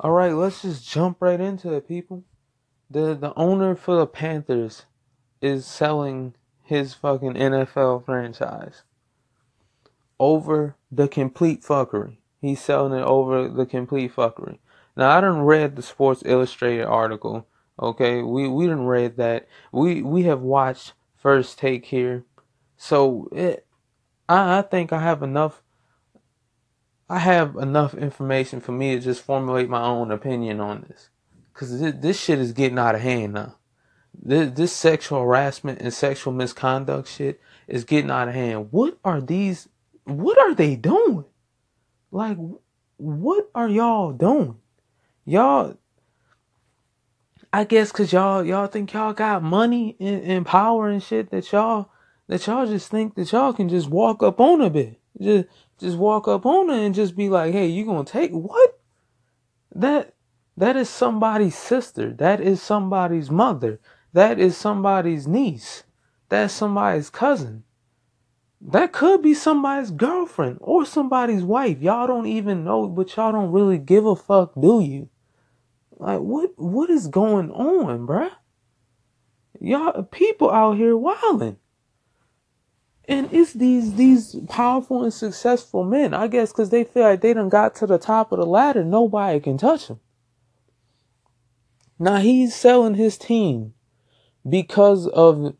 All right, let's just jump right into it, people. The the owner for the Panthers is selling his fucking NFL franchise over the complete fuckery. He's selling it over the complete fuckery. Now I didn't read the Sports Illustrated article. Okay, we we didn't read that. We we have watched First Take here, so it, I I think I have enough I have enough information for me to just formulate my own opinion on this. Because this, this shit is getting out of hand now. This, this sexual harassment and sexual misconduct shit is getting out of hand. What are these? What are they doing? Like, what are y'all doing? Y'all, I guess cause y'all y'all think y'all got money and, and power and shit that y'all that y'all just think that y'all can just walk up on a bit. Just just walk up on her and just be like, "Hey, you gonna take what?" That that is somebody's sister. That is somebody's mother. That is somebody's niece. That's somebody's cousin. That could be somebody's girlfriend or somebody's wife. Y'all don't even know, but y'all don't really give a fuck, do you? Like what what is going on, bruh? Y'all people out here wilding. And it's these these powerful and successful men, I guess, because they feel like they done got to the top of the ladder, nobody can touch them. Now he's selling his team because of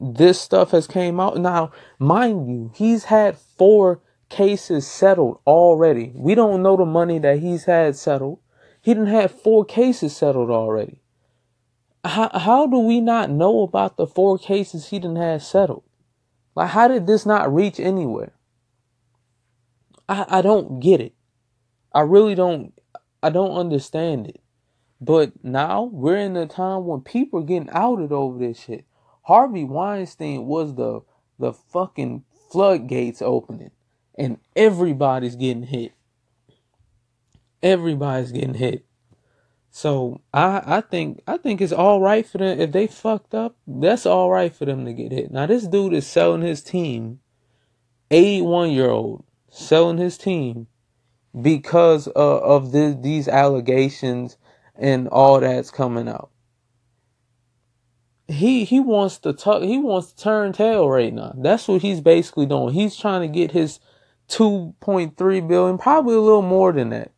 this stuff has came out. Now, mind you, he's had four cases settled already. We don't know the money that he's had settled. He didn't have four cases settled already. How, how do we not know about the four cases he didn't have settled? Like, how did this not reach anywhere? I, I don't get it. I really don't. I don't understand it. But now we're in a time when people are getting outed over this shit. Harvey Weinstein was the the fucking floodgates opening, and everybody's getting hit. Everybody's getting hit. So I I think I think it's all right for them if they fucked up. That's all right for them to get hit. Now this dude is selling his team, eighty one year old selling his team because of, of the, these allegations and all that's coming out. He he wants to talk. He wants to turn tail right now. That's what he's basically doing. He's trying to get his two point three billion, probably a little more than that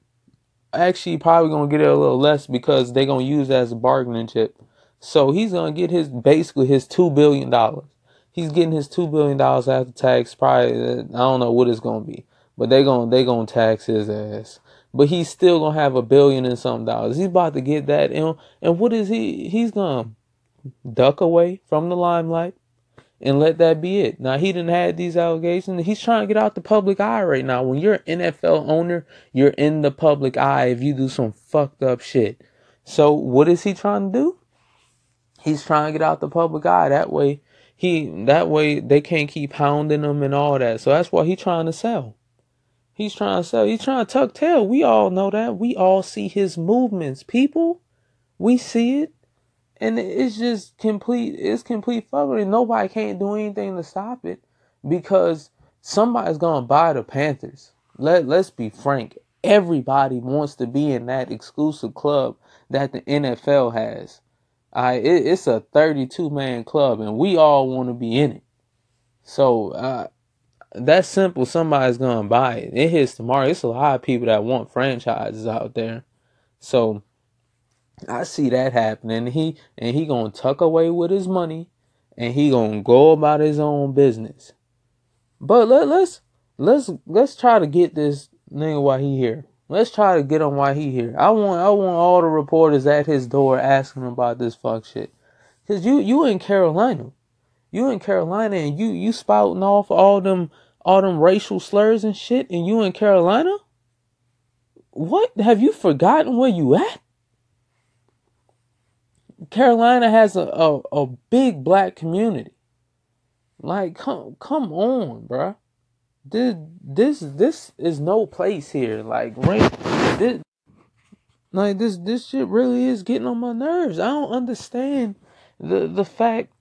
actually probably gonna get it a little less because they're gonna use as a bargaining chip. So he's gonna get his basically his two billion dollars. He's getting his two billion dollars after tax. Probably uh, I don't know what it's gonna be, but they gonna they gonna tax his ass. But he's still gonna have a billion and some dollars. He's about to get that, and and what is he? He's gonna duck away from the limelight and let that be it. Now he didn't have these allegations. He's trying to get out the public eye right now. When you're an NFL owner, you're in the public eye if you do some fucked up shit. So what is he trying to do? He's trying to get out the public eye. That way he that way they can't keep hounding him and all that. So that's what he's trying to sell. He's trying to sell. He's trying to tuck tail. We all know that. We all see his movements. People, we see it and it's just complete it's complete fuckery. Nobody can't do anything to stop it because somebody's gonna buy the panthers. Let let's be frank. Everybody wants to be in that exclusive club that the nfl has. I it, it's a 32 man club and we all want to be in it. So uh that's simple. Somebody's gonna buy it. It hits tomorrow. It's a lot of people that want franchises out there. So I see that happening. He and he gonna tuck away with his money, and he gonna go about his own business. But let let's let's let's try to get this nigga while he here. Let's try to get him while he here. I want I want all the reporters at his door asking him about this fuck shit. Cause you you in Carolina, you in Carolina, and you you spouting off all them all them racial slurs and shit, and you in Carolina. What have you forgotten where you at? Carolina has a, a, a big black community. Like, come come on, bruh. This this this is no place here. Like, this, like this this shit really is getting on my nerves. I don't understand the the fact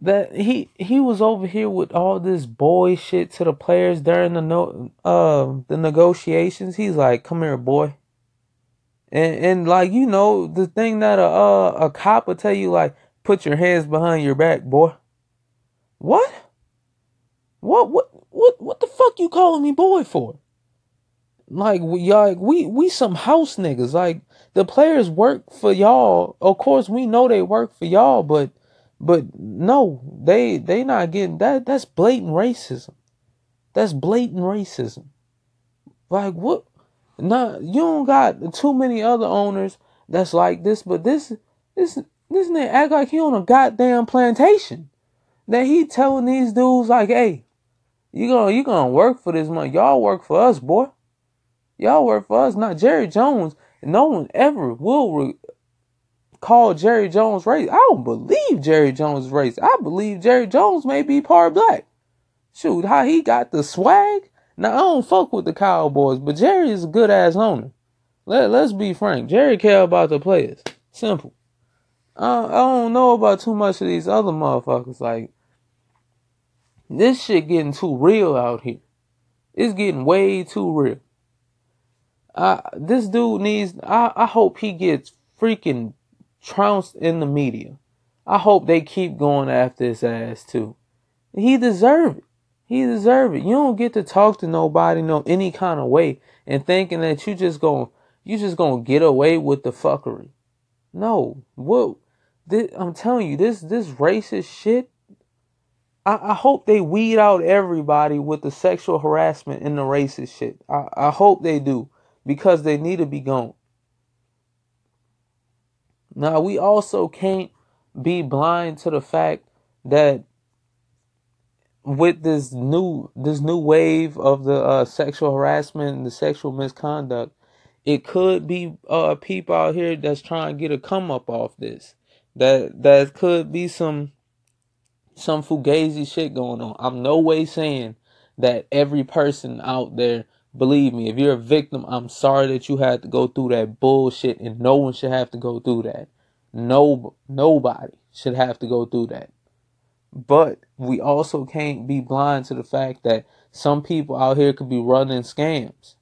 that he he was over here with all this boy shit to the players during the no uh the negotiations. He's like, "Come here, boy," And and like you know the thing that a uh, a cop will tell you like put your hands behind your back, boy. What? What what what what the fuck you calling me boy for? Like y'all we we some house niggas. Like the players work for y'all. Of course we know they work for y'all, but but no, they they not getting that that's blatant racism. That's blatant racism. Like what nah you don't got too many other owners that's like this, but this this this nigga act like he on a goddamn plantation. That he telling these dudes like, hey, you gonna you gonna work for this money. Y'all work for us, boy. Y'all work for us, not Jerry Jones. No one ever will re- call Jerry Jones race. I don't believe Jerry Jones race. I believe Jerry Jones may be part black. Shoot, how he got the swag. Now I don't fuck with the Cowboys, but Jerry is a good ass owner. Let Let's be frank. Jerry care about the players. Simple. Uh, I don't know about too much of these other motherfuckers. Like this shit getting too real out here. It's getting way too real. Uh, this dude needs. I, I hope he gets freaking trounced in the media. I hope they keep going after his ass too. He deserve it. He deserve it. You don't get to talk to nobody no any kind of way and thinking that you just going you just gonna get away with the fuckery. No, what? This, I'm telling you, this this racist shit. I, I hope they weed out everybody with the sexual harassment and the racist shit. I, I hope they do because they need to be gone. Now, we also can't be blind to the fact that with this new this new wave of the uh, sexual harassment and the sexual misconduct, it could be uh, people out here that's trying to get a come up off this. That that could be some some fugazi shit going on. I'm no way saying that every person out there Believe me, if you're a victim, I'm sorry that you had to go through that bullshit and no one should have to go through that. No nobody should have to go through that. But we also can't be blind to the fact that some people out here could be running scams.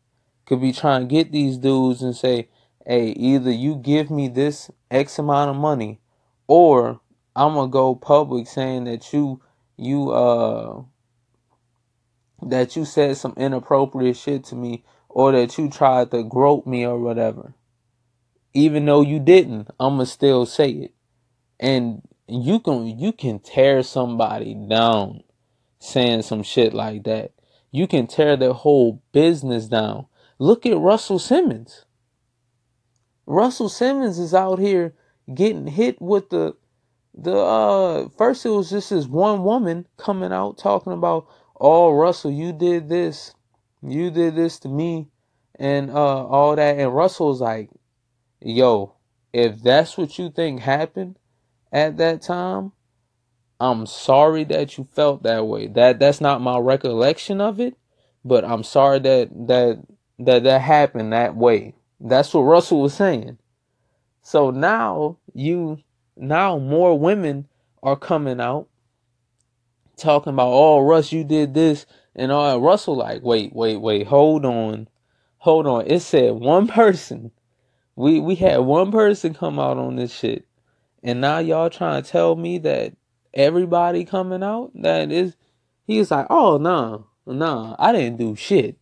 Could be trying to get these dudes and say, "Hey, either you give me this X amount of money or I'm to go public saying that you you uh that you said some inappropriate shit to me or that you tried to grope me or whatever. Even though you didn't, I'ma still say it. And you can you can tear somebody down saying some shit like that. You can tear their whole business down. Look at Russell Simmons. Russell Simmons is out here getting hit with the the uh first it was just this one woman coming out talking about oh Russell, you did this, you did this to me, and uh all that. And Russell's like, yo, if that's what you think happened at that time, I'm sorry that you felt that way. That that's not my recollection of it, but I'm sorry that that that that happened that way. That's what Russell was saying. So now you now more women are coming out talking about, oh, Russ, you did this. And all Russell like, wait, wait, wait, hold on. Hold on. It said one person. We we had one person come out on this shit. And now y'all trying to tell me that everybody coming out that is he's like, oh no, nah, no, nah, I didn't do shit.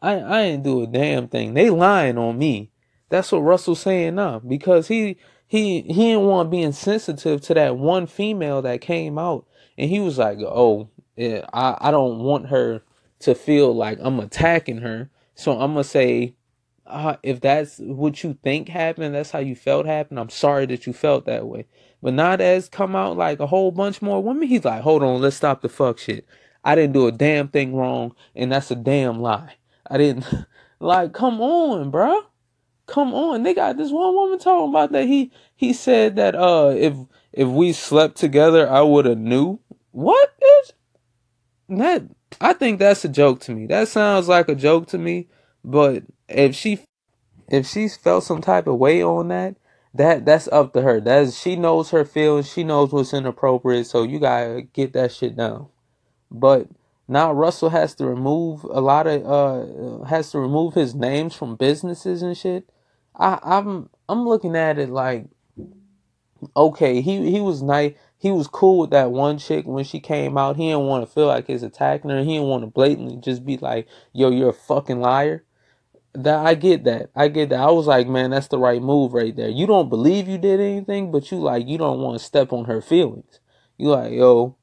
I I didn't do a damn thing. They lying on me. That's what Russell's saying now because he he he didn't want being sensitive to that one female that came out and he was like, "Oh, yeah, I I don't want her to feel like I'm attacking her, so I'm gonna say." Uh, if that's what you think happened, that's how you felt happened. I'm sorry that you felt that way. But not as come out like a whole bunch more women, he's like, hold on, let's stop the fuck shit. I didn't do a damn thing wrong, and that's a damn lie. I didn't like come on, bro. Come on. They got this one woman talking about that he he said that uh if if we slept together I would have knew. What is that? I think that's a joke to me. That sounds like a joke to me. But if she if she's felt some type of way on that, that that's up to her. That's she knows her feelings. She knows what's inappropriate. So you gotta get that shit down. But now Russell has to remove a lot of uh has to remove his names from businesses and shit. I, I'm I'm looking at it like, okay, he he was nice. He was cool with that one chick when she came out. He didn't want to feel like he's attacking her. He didn't want to blatantly just be like, "Yo, you're a fucking liar." That I get that. I get that. I was like, man, that's the right move right there. You don't believe you did anything, but you like you don't want to step on her feelings. You like, yo,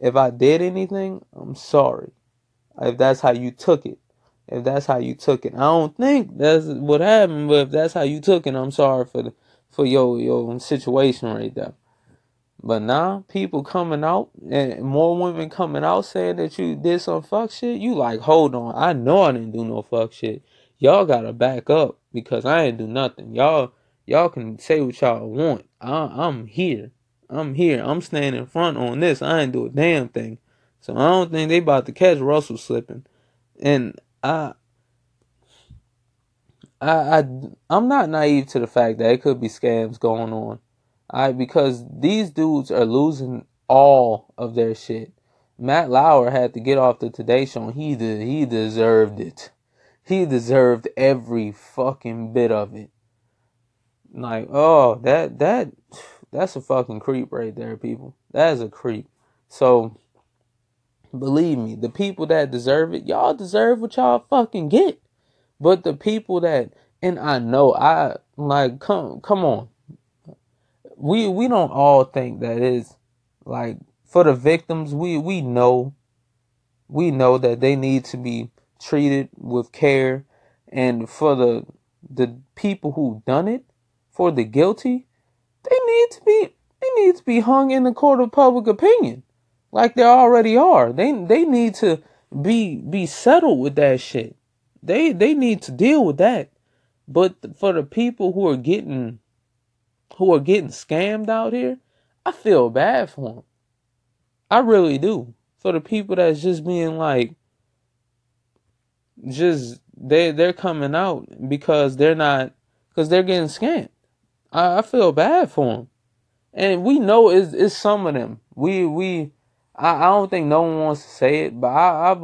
if I did anything, I'm sorry. If that's how you took it. If that's how you took it. I don't think that's what happened, but if that's how you took it, I'm sorry for the for your your situation right there. But now people coming out and more women coming out saying that you did some fuck shit. You like, hold on, I know I didn't do no fuck shit. Y'all gotta back up because I ain't do nothing. Y'all y'all can say what y'all want. I, I'm here. I'm here. I'm standing in front on this. I ain't do a damn thing. So I don't think they about to catch Russell slipping. And I I, I I'm not naive to the fact that it could be scams going on. I because these dudes are losing all of their shit. Matt Lauer had to get off the Today Show. He did. He deserved it. He deserved every fucking bit of it. Like, oh, that that that's a fucking creep right there, people. That is a creep. So believe me, the people that deserve it, y'all deserve what y'all fucking get. But the people that and I know I like come come on. We we don't all think that is like for the victims, we we know we know that they need to be treated with care and for the the people who done it, for the guilty, they need to be they need to be hung in the court of public opinion. Like they already are. They they need to be be settled with that shit. They they need to deal with that. But for the people who are getting who are getting scammed out here, I feel bad for them. I really do. For the people that's just being like just they they're coming out because they're not because they're getting scammed. I, I feel bad for them, and we know it's, it's some of them. We we I, I don't think no one wants to say it, but I, I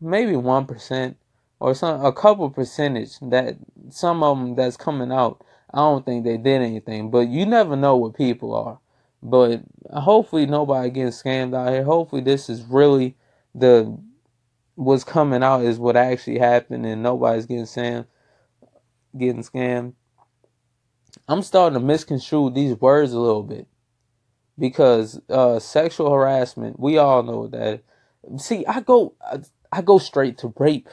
maybe one percent or some a couple percentage that some of them that's coming out. I don't think they did anything, but you never know what people are. But hopefully nobody gets scammed out here. Hopefully this is really the what's coming out is what actually happened and nobody's getting scammed getting scammed. I'm starting to misconstrue these words a little bit. Because uh, sexual harassment, we all know that. See, I go I go straight to rape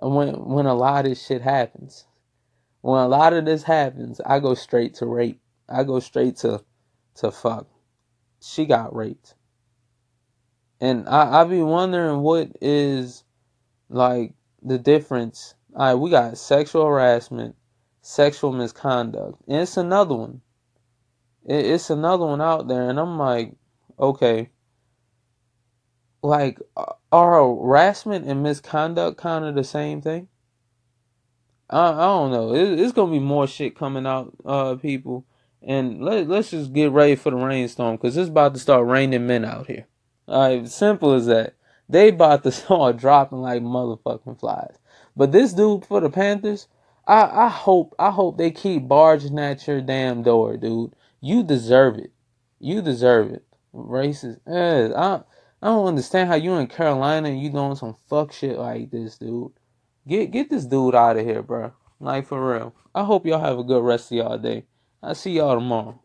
when when a lot of this shit happens. When a lot of this happens, I go straight to rape. I go straight to to fuck. She got raped. And I, I be wondering what is like the difference. All right, we got sexual harassment, sexual misconduct. And it's another one. It, it's another one out there. And I'm like, okay. Like, are harassment and misconduct kind of the same thing? I, I don't know. It, it's gonna be more shit coming out, uh, people. And let let's just get ready for the rainstorm because it's about to start raining men out here. Right, simple as that. They bought the start dropping like motherfucking flies. But this dude for the Panthers, I I hope I hope they keep barging at your damn door, dude. You deserve it. You deserve it. Racist. Eh, I I don't understand how you in Carolina and you doing some fuck shit like this, dude. Get get this dude out of here, bro. Like for real. I hope y'all have a good rest of y'all day. I'll see y'all tomorrow.